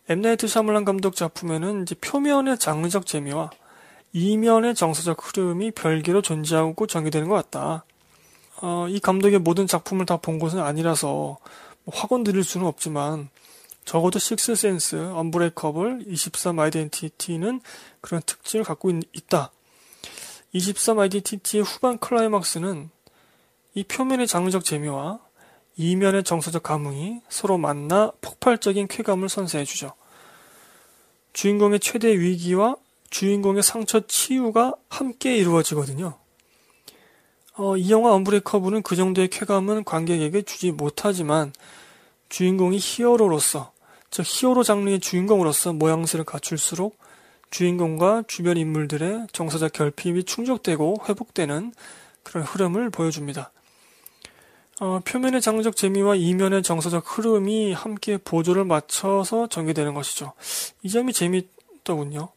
엠나이트 샤말란 감독 작품에는 이제 표면의 장르적 재미와 이면의 정서적 흐름이 별개로 존재하고 전개되는 것 같다. 어, 이 감독의 모든 작품을 다 본 것은 아니라서 뭐 확언 드릴 수는 없지만 적어도 식스센스, 언브레이커블, 23 아이덴티티는 그런 특징을 갖고 있, 있다. 23 아이덴티티의 후반 클라이막스는 이 표면의 장르적 재미와 이면의 정서적 감흥이 서로 만나 폭발적인 쾌감을 선사해주죠. 주인공의 최대 위기와 주인공의 상처 치유가 함께 이루어지거든요. 어, 이 영화 언브레이커블은 그 정도의 쾌감은 관객에게 주지 못하지만 주인공이 히어로로서, 즉 히어로 장르의 주인공으로서 모양새를 갖출수록 주인공과 주변 인물들의 정서적 결핍이 충족되고 회복되는 그런 흐름을 보여줍니다. 어, 표면의 장르적 재미와 이면의 정서적 흐름이 함께 보조를 맞춰서 전개되는 것이죠. 이 점이 재미있더군요.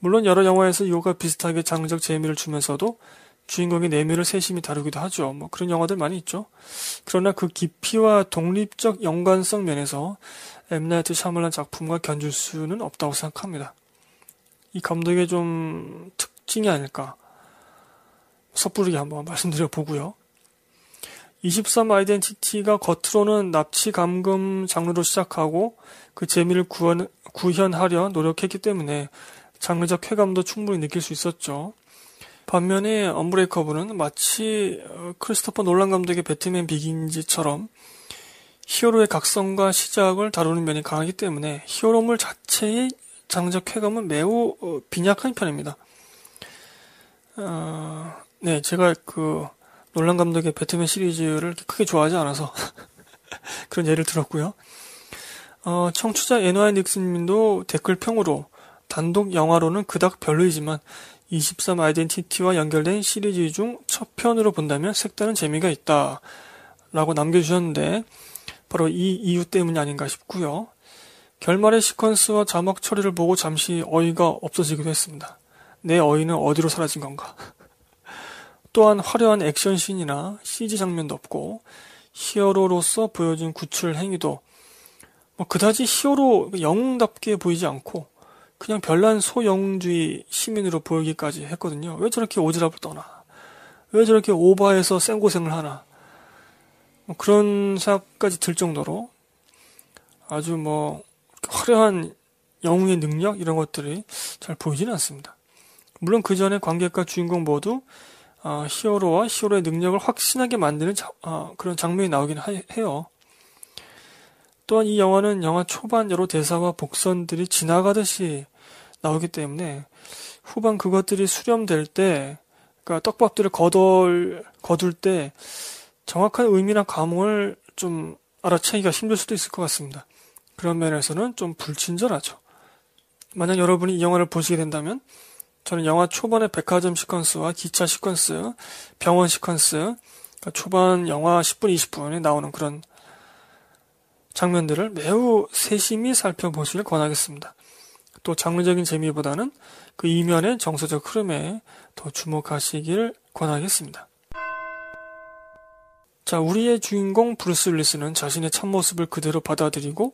물론 여러 영화에서 이거가 비슷하게 장르적 재미를 주면서도 주인공의 내면을 세심히 다루기도 하죠. 뭐 그런 영화들 많이 있죠. 그러나 그 깊이와 독립적 연관성 면에서 엠나이트 샤멀란 작품과 견줄 수는 없다고 생각합니다. 이 감독의 좀 특징이 아닐까 섣부르게 한번 말씀드려 보고요. 23 아이덴티티가 겉으로는 납치 감금 장르로 시작하고 그 재미를 구현, 구현하려 노력했기 때문에 장르적 쾌감도 충분히 느낄 수 있었죠. 반면에 언브레이커블은 마치 어, 크리스토퍼 놀란 감독의 배트맨 비긴즈처럼 히어로의 각성과 시작을 다루는 면이 강하기 때문에 히어로물 자체의 장적 쾌감은 매우 어, 빈약한 편입니다. 어, 네, 제가 그 놀란 감독의 배트맨 시리즈를 크게 좋아하지 않아서 그런 예를 들었고요. 어, 청취자 에노아이 닉슨님도 댓글평으로 단독 영화로는 그닥 별로이지만 23 아이덴티티와 연결된 시리즈 중 첫 편으로 본다면 색다른 재미가 있다. 라고 남겨주셨는데, 바로 이 이유 때문이 아닌가 싶고요. 결말의 시퀀스와 자막 처리를 보고 잠시 어이가 없어지기도 했습니다. 내 어이는 어디로 사라진 건가? 또한 화려한 액션씬이나 CG 장면도 없고, 히어로로서 보여준 구출 행위도 뭐 그다지 히어로 영웅답게 보이지 않고 그냥 별난 소영주의 시민으로 보이기까지 했거든요. 왜 저렇게 오지랖을 떠나? 왜 저렇게 오바해서 생고생을 하나? 뭐 그런 생각까지 들 정도로 아주 뭐 화려한 영웅의 능력 이런 것들이 잘 보이지는 않습니다. 물론 그 전에 관객과 주인공 모두 어, 히어로와 히어로의 능력을 확신하게 만드는 자, 어, 그런 장면이 나오긴 하, 해요. 또한 이 영화는 영화 초반 여러 대사와 복선들이 지나가듯이 나오기 때문에 후반 그것들이 수렴될 때, 그러니까 떡밥들을 거덜, 거둘 때 정확한 의미나 감흥을 좀 알아채기가 힘들 수도 있을 것 같습니다. 그런 면에서는 좀 불친절하죠. 만약 여러분이 이 영화를 보시게 된다면 저는 영화 초반의 백화점 시퀀스와 기차 시퀀스, 병원 시퀀스, 그러니까 초반 영화 10분, 20분에 나오는 그런 장면들을 매우 세심히 살펴보시길 권하겠습니다. 또 장르적인 재미보다는 그 이면의 정서적 흐름에 더 주목하시길 권하겠습니다. 자, 우리의 주인공 브루스 윌리스는 자신의 참모습을 그대로 받아들이고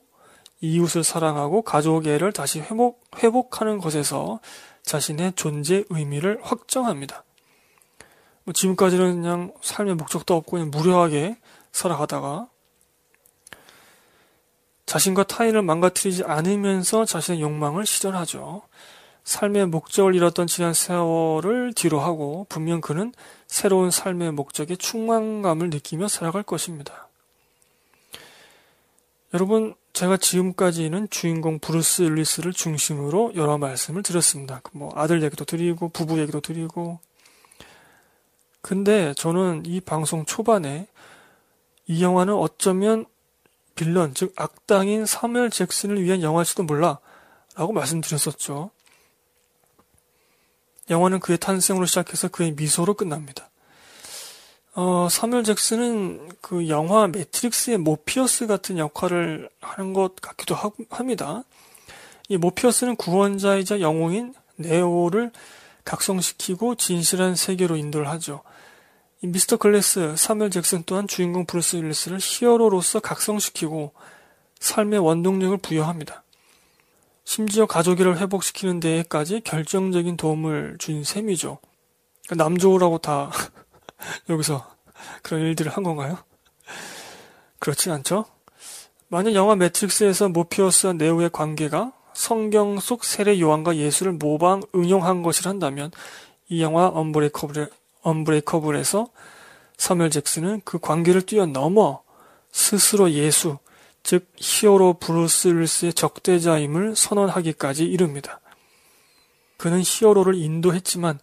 이웃을 사랑하고 가족애를 다시 회복, 회복하는 것에서 자신의 존재 의미를 확정합니다. 뭐 지금까지는 그냥 삶의 목적도 없고 그냥 무료하게 살아가다가 자신과 타인을 망가뜨리지 않으면서 자신의 욕망을 실현하죠. 삶의 목적을 잃었던 지난 세월을 뒤로 하고 분명 그는 새로운 삶의 목적에 충만감을 느끼며 살아갈 것입니다. 여러분, 제가 지금까지는 주인공 브루스 윌리스를 중심으로 여러 말씀을 드렸습니다. 뭐 아들 얘기도 드리고 부부 얘기도 드리고 근데 저는 이 방송 초반에 이 영화는 어쩌면 빌런, 즉 악당인 사멜 잭슨을 위한 영화일지도 몰라 라고 말씀드렸었죠. 영화는 그의 탄생으로 시작해서 그의 미소로 끝납니다. 어, 사멜 잭슨은 그 영화 매트릭스의 모피어스 같은 역할을 하는 것 같기도 하, 합니다. 이 모피어스는 구원자이자 영웅인 네오를 각성시키고 진실한 세계로 인도를 하죠. 미스터 글래스, 사무엘 잭슨 또한 주인공 브루스 윌리스를 히어로로서 각성시키고 삶의 원동력을 부여합니다. 심지어 가족애를 회복시키는 데에까지 결정적인 도움을 준 셈이죠. 남 좋으라고 다 여기서 그런 일들을 한 건가요? 그렇진 않죠? 만약 영화 매트릭스에서 모피어스와 네오의 관계가 성경 속 세례 요한과 예수를 모방 응용한 것이란다면 이 영화 언브레이커블의 언브레이커블에서 사무엘 잭슨은 그 관계를 뛰어넘어 스스로 예수, 즉 히어로 브루스 윌리스의 적대자임을 선언하기까지 이릅니다. 그는 히어로를 인도했지만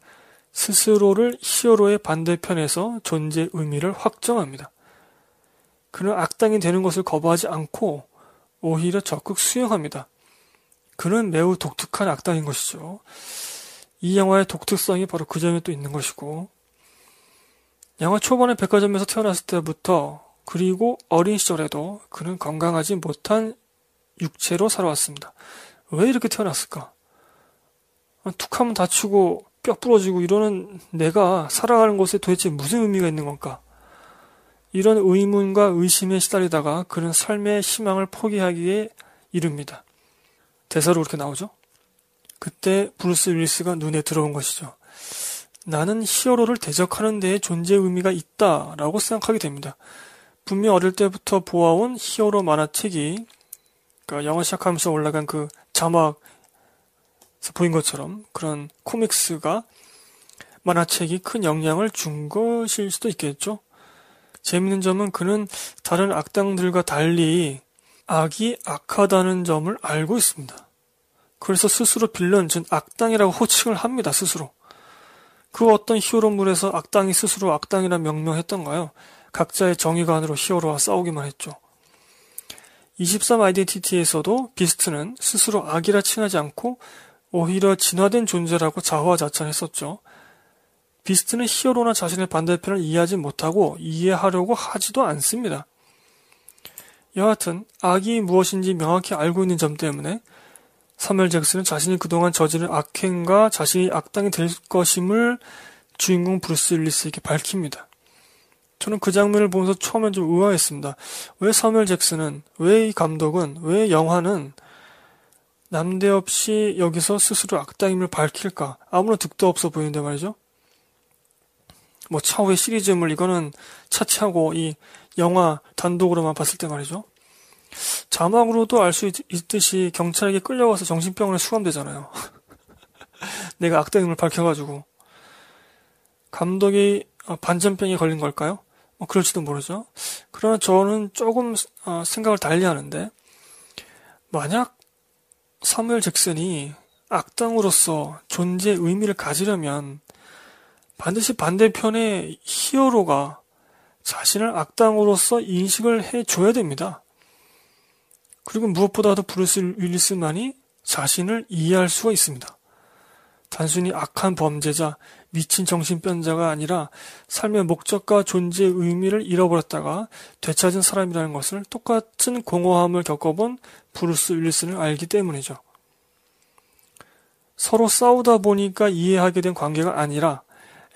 스스로를 히어로의 반대편에서 존재 의미를 확정합니다. 그는 악당이 되는 것을 거부하지 않고 오히려 적극 수용합니다. 그는 매우 독특한 악당인 것이죠. 이 영화의 독특성이 바로 그 점에 또 있는 것이고 영화 초반에 백화점에서 태어났을 때부터 그리고 어린 시절에도 그는 건강하지 못한 육체로 살아왔습니다. 왜 이렇게 태어났을까? 툭 하면 다치고 뼈 부러지고 이러는 내가 살아가는 것에 도대체 무슨 의미가 있는 건가? 이런 의문과 의심에 시달리다가 그는 삶의 희망을 포기하기에 이릅니다. 대사로 그렇게 나오죠? 그때 브루스 윌리스가 눈에 들어온 것이죠. 나는 히어로를 대적하는 데에 존재 의미가 있다라고 생각하게 됩니다. 분명 어릴 때부터 보아온 히어로 만화책이 그러니까 영화 시작하면서 올라간 그 자막에서 보인 것처럼 그런 코믹스가 만화책이 큰 영향을 준 것일 수도 있겠죠. 재밌는 점은 그는 다른 악당들과 달리 악이 악하다는 점을 알고 있습니다. 그래서 스스로 빌런, 즉 악당이라고 호칭을 합니다, 스스로. 그 어떤 히어로물에서 악당이 스스로 악당이라 명명했던가요? 각자의 정의관으로 히어로와 싸우기만 했죠. 23 아이덴티티에서도 비스트는 스스로 악이라 칭하지 않고 오히려 진화된 존재라고 자화자찬했었죠. 비스트는 히어로나 자신의 반대편을 이해하지 못하고 이해하려고 하지도 않습니다. 여하튼 악이 무엇인지 명확히 알고 있는 점 때문에 사무엘 잭슨은 자신이 그동안 저지른 악행과 자신이 악당이 될 것임을 주인공 브루스 윌리스에게 밝힙니다. 저는 그 장면을 보면서 처음엔 좀 의아했습니다. 왜 사무엘 잭슨은, 왜 이 감독은, 왜 영화는 난데없이 여기서 스스로 악당임을 밝힐까? 아무런 득도 없어 보이는데 말이죠. 뭐 차후의 시리즈물 이거는 차치하고 이 영화 단독으로만 봤을 때 말이죠. 자막으로도 알 수 있듯이 경찰에게 끌려가서 정신병원에 수감되잖아요. 내가 악당임을 밝혀가지고. 감독이 어, 반전병에 걸린 걸까요? 뭐 그럴지도 모르죠. 그러나 저는 조금 어, 생각을 달리 하는데, 만약 사무엘 잭슨이 악당으로서 존재의 의미를 가지려면 반드시 반대편의 히어로가 자신을 악당으로서 인식을 해줘야 됩니다. 그리고 무엇보다도 브루스 윌리스만이 자신을 이해할 수가 있습니다. 단순히 악한 범죄자, 미친 정신병자가 아니라 삶의 목적과 존재의 의미를 잃어버렸다가 되찾은 사람이라는 것을 똑같은 공허함을 겪어본 브루스 윌리스는 알기 때문이죠. 서로 싸우다 보니까 이해하게 된 관계가 아니라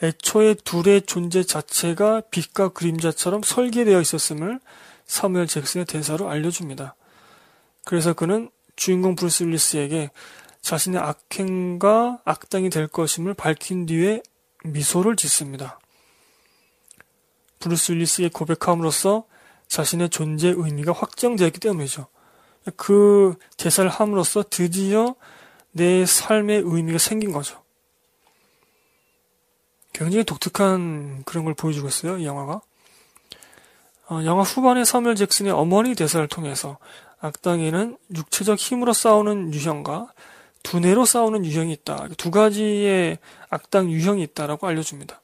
애초에 둘의 존재 자체가 빛과 그림자처럼 설계되어 있었음을 사무엘 잭슨의 대사로 알려줍니다. 그래서 그는 주인공 브루스 윌리스에게 자신의 악행과 악당이 될 것임을 밝힌 뒤에 미소를 짓습니다. 브루스 윌리스에게 고백함으로써 자신의 존재 의미가 확정되었기 때문이죠. 그 대사를 함으로써 드디어 내 삶의 의미가 생긴 거죠. 굉장히 독특한 그런 걸 보여주고 있어요, 이 영화가. 어, 영화 후반에 사무엘 잭슨의 어머니 대사를 통해서 악당에는 육체적 힘으로 싸우는 유형과 두뇌로 싸우는 유형이 있다. 두 가지의 악당 유형이 있다라고 알려줍니다.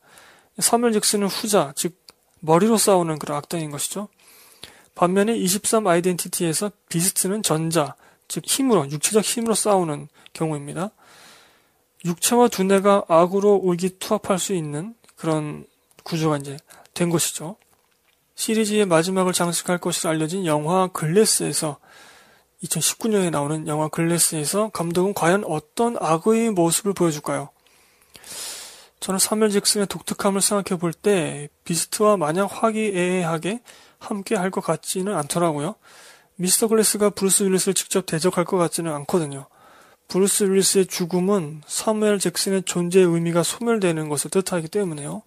사무엘 잭슨은 후자, 즉 머리로 싸우는 그런 악당인 것이죠. 반면에 23 아이덴티티에서 비스트는 전자, 즉 힘으로, 육체적 힘으로 싸우는 경우입니다. 육체와 두뇌가 악으로 울기 투합할 수 있는 그런 구조가 이제 된 것이죠. 시리즈의 마지막을 장식할 것으로 알려진 영화 글래스에서 2019년에 나오는 영화 글래스에서 감독은 과연 어떤 악의 모습을 보여줄까요? 저는 사멜 잭슨의 독특함을 생각해 볼 때 비스트와 마냥 화기애애하게 함께 할 것 같지는 않더라고요. 미스터 글래스가 브루스 윌리스를 직접 대적할 것 같지는 않거든요. 브루스 윌리스의 죽음은 사무엘 잭슨의 존재의 의미가 소멸되는 것을 뜻하기 때문에요.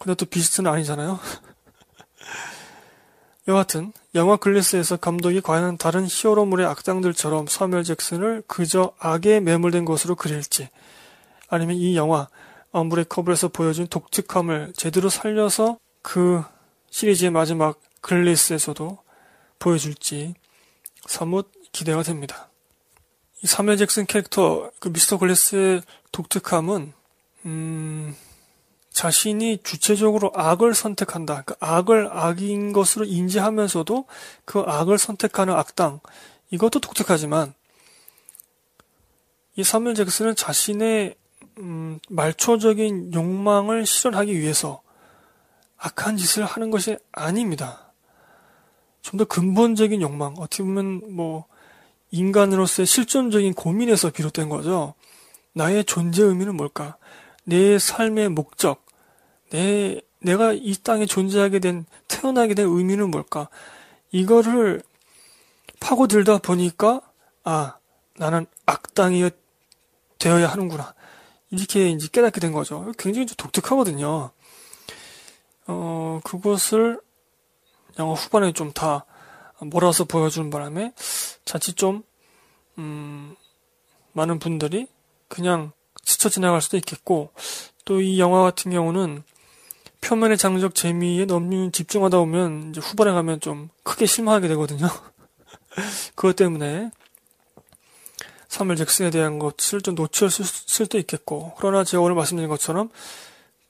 근데 또 비스트는 아니잖아요. 여하튼 영화 글래스에서 감독이 과연 다른 히어로물의 악당들처럼 사무엘 잭슨을 그저 악에 매몰된 것으로 그릴지 아니면 이 영화 언브레이커블에서 보여준 독특함을 제대로 살려서 그 시리즈의 마지막 글래스에서도 보여줄지 사뭇 기대가 됩니다. 이 사멜 잭슨 캐릭터 그 미스터 글래스의 독특함은 음, 자신이 주체적으로 악을 선택한다. 그 악을 악인 것으로 인지하면서도 그 악을 선택하는 악당 이것도 독특하지만 이 사멜 잭슨은 자신의 음, 말초적인 욕망을 실현하기 위해서 악한 짓을 하는 것이 아닙니다. 좀 더 근본적인 욕망, 어떻게 보면 뭐 인간으로서의 실존적인 고민에서 비롯된 거죠. 나의 존재 의미는 뭘까? 내 삶의 목적, 내 내가 이 땅에 존재하게 된 태어나게 된 의미는 뭘까? 이거를 파고들다 보니까 아 나는 악당이 되어야 하는구나 이렇게 이제 깨닫게 된 거죠. 굉장히 좀 독특하거든요. 어, 그것을 영화 후반에 좀 다 몰아서 보여주는 바람에 자칫 좀, 음, 많은 분들이 그냥 스쳐 지나갈 수도 있겠고, 또 이 영화 같은 경우는 표면의 장적 재미에 너무 집중하다 보면 이제 후반에 가면 좀 크게 실망하게 되거든요. 그것 때문에 사물 잭슨에 대한 것을 좀 놓쳤을 수도 있겠고, 그러나 제가 오늘 말씀드린 것처럼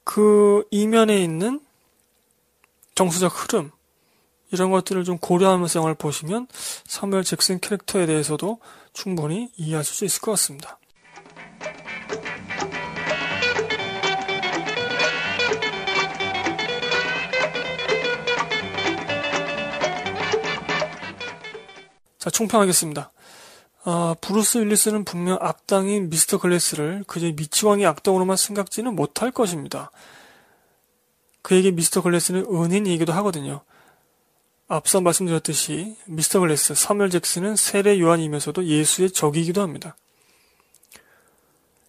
그 이면에 있는 정수적 흐름 이런 것들을 좀 고려하면서 영화를 보시면 사무엘 잭슨 캐릭터에 대해서도 충분히 이해하실 수 있을 것 같습니다. 자, 총평하겠습니다. 아, 브루스 윌리스는 분명 악당인 미스터 글래스를 그저 미치광이 악당으로만 생각지는 못할 것입니다. 그에게 미스터 글래스는 은인이기도 하거든요. 앞서 말씀드렸듯이 미스터 글래스, 사무엘 잭슨은 세례 요한이면서도 예수의 적이기도 합니다.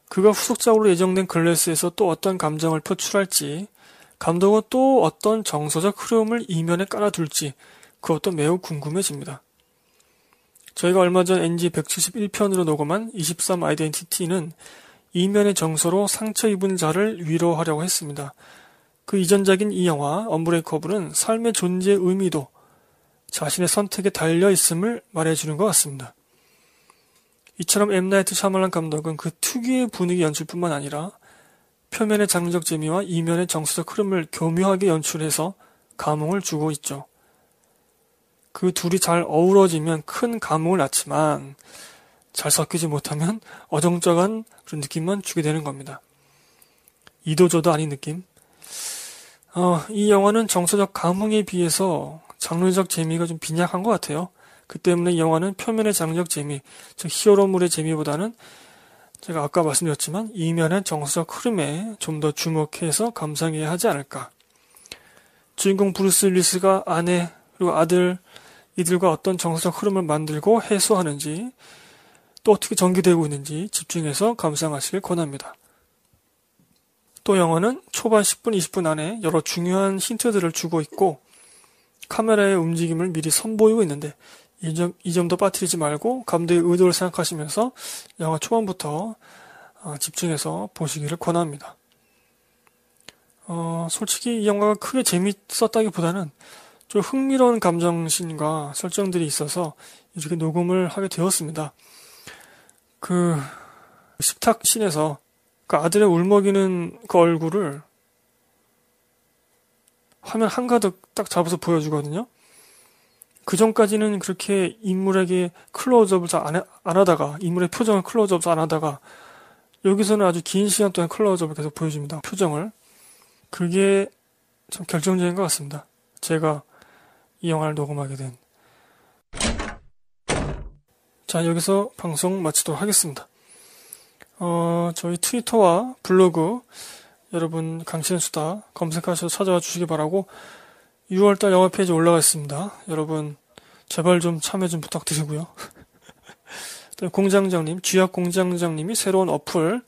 그가 후속작으로 예정된 글래스에서 또 어떤 감정을 표출할지, 감독은 또 어떤 정서적 흐름을 이면에 깔아둘지, 그것도 매우 궁금해집니다. 저희가 얼마 전 NG 171편으로 녹음한 23 아이덴티티는 이면의 정서로 상처 입은 자를 위로하려고 했습니다. 그 이전작인 이 영화 언브레이커블은 삶의 존재의 의미도 자신의 선택에 달려 있음을 말해주는 것 같습니다. 이처럼 엠나이트 샤말란 감독은 그 특유의 분위기 연출뿐만 아니라 표면의 장르적 재미와 이면의 정서적 흐름을 교묘하게 연출해서 감흥을 주고 있죠. 그 둘이 잘 어우러지면 큰 감흥을 낳지만 잘 섞이지 못하면 어정쩡한 그런 느낌만 주게 되는 겁니다. 이도저도 아닌 느낌? 어, 이 영화는 정서적 감흥에 비해서 장르적 재미가 좀 빈약한 것 같아요. 그 때문에 이 영화는 표면의 장르적 재미, 즉 히어로물의 재미보다는 제가 아까 말씀드렸지만 이면의 정서적 흐름에 좀 더 주목해서 감상해야 하지 않을까. 주인공 브루스 윌리스가 아내 그리고 아들 이 이들과 어떤 정서적 흐름을 만들고 해소하는지 또 어떻게 전개되고 있는지 집중해서 감상하시길 권합니다. 또 영화는 초반 10분, 20분 안에 여러 중요한 힌트들을 주고 있고 카메라의 움직임을 미리 선보이고 있는데 이 점, 이 점도 빠뜨리지 말고 감독의 의도를 생각하시면서 영화 초반부터 어, 집중해서 보시기를 권합니다. 어, 솔직히 이 영화가 크게 재밌었다기보다는 좀 흥미로운 감정신과 설정들이 있어서 이렇게 녹음을 하게 되었습니다. 그 식탁 씬에서 그 아들의 울먹이는 그 얼굴을 화면 한가득 딱 잡아서 보여주거든요. 그 전까지는 그렇게 인물에게 클로즈업을 잘 안, 안 하다가 인물의 표정을 클로즈업 안 하다가 여기서는 아주 긴 시간 동안 클로즈업을 계속 보여줍니다. 표정을. 그게 참 결정적인 것 같습니다. 제가 이 영화를 녹음하게 된. 자, 여기서 방송 마치도록 하겠습니다. 어, 저희 트위터와 블로그 여러분 강신의 수다 검색하셔서 찾아와 주시기 바라고 6월달 영화 페이지 올라가 있습니다. 여러분 제발 좀 참여 좀 부탁드리고요. 공장장님, 쥐약 공장장님이 새로운 어플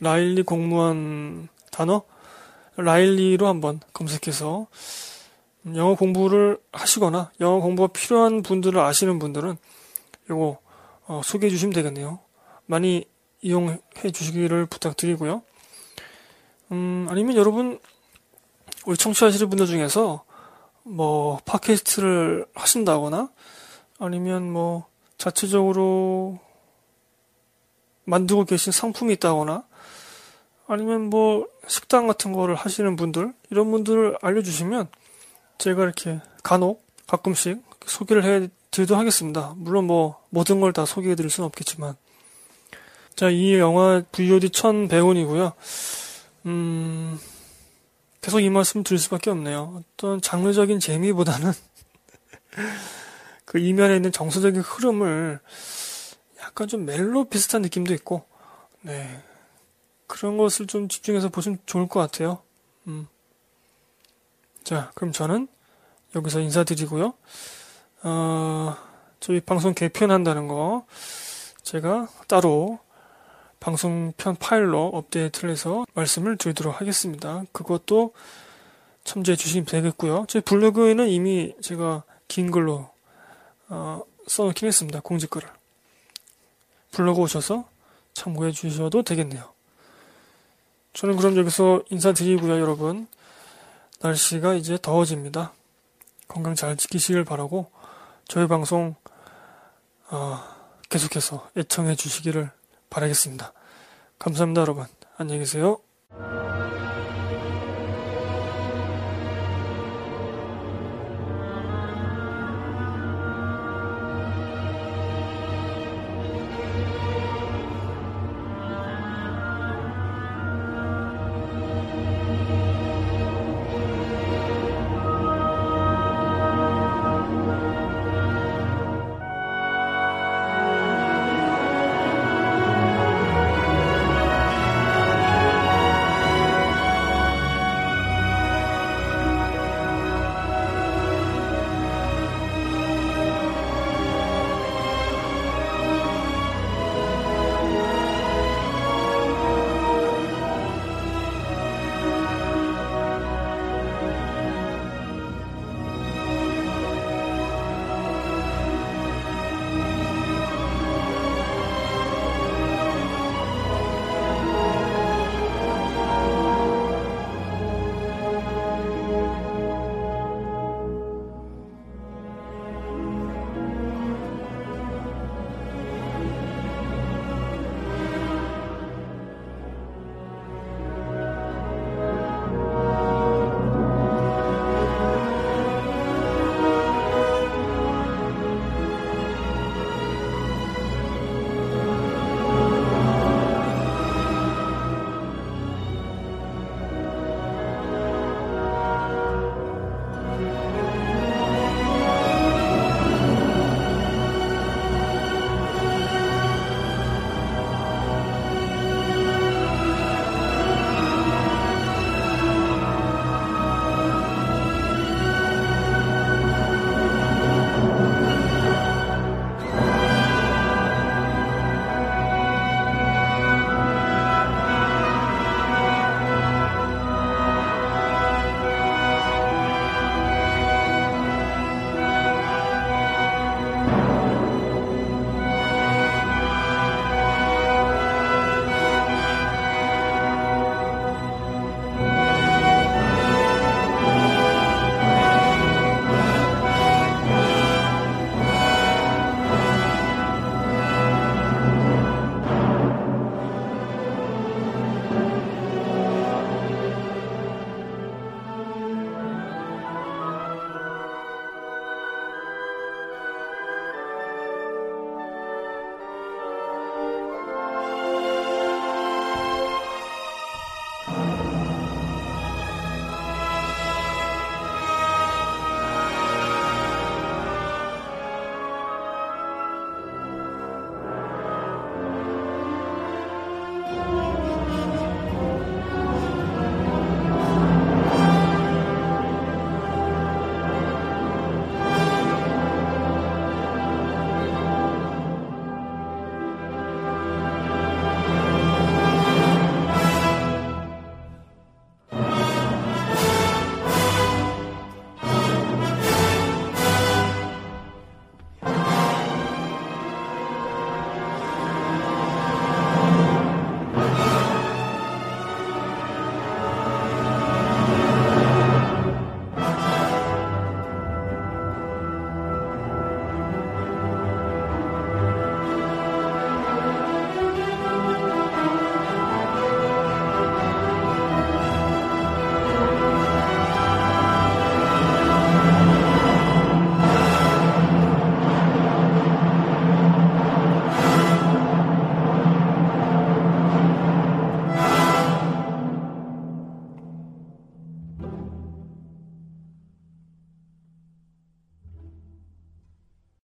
라일리 공무원 단어 라일리로 한번 검색해서 영어 공부를 하시거나 영어 공부가 필요한 분들을 아시는 분들은 이거 어, 소개해 주시면 되겠네요. 많이 이용해 주시기를 부탁드리고요. 음, 아니면 여러분 우리 청취하시는 분들 중에서 뭐 팟캐스트를 하신다거나 아니면 뭐 자체적으로 만들고 계신 상품이 있다거나 아니면 뭐 식당 같은 거를 하시는 분들 이런 분들을 알려주시면 제가 이렇게 간혹 가끔씩 소개를 해 드리도록 하겠습니다. 물론 뭐 모든 걸 다 소개해 드릴 수는 없겠지만 자, 이 영화 VOD 1000배원이고요. 음, 계속 이 말씀 드릴 수밖에 없네요. 어떤 장르적인 재미보다는 그 이면에 있는 정서적인 흐름을 약간 좀 멜로 비슷한 느낌도 있고, 네. 그런 것을 좀 집중해서 보시면 좋을 것 같아요. 음. 자, 그럼 저는 여기서 인사드리고요. 어, 저희 방송 개편한다는 거 제가 따로 방송편 파일로 업데이트를 해서 말씀을 드리도록 하겠습니다. 그것도 참조해 주시면 되겠고요. 제 블로그에는 이미 제가 긴 글로 어, 써놓긴 했습니다. 공지 글을. 블로그 오셔서 참고해 주셔도 되겠네요. 저는 그럼 여기서 인사드리고요, 여러분. 날씨가 이제 더워집니다. 건강 잘 지키시길 바라고 저희 방송 어, 계속해서 애청해 주시기를 바라겠습니다. 감사합니다, 여러분. 안녕히 계세요.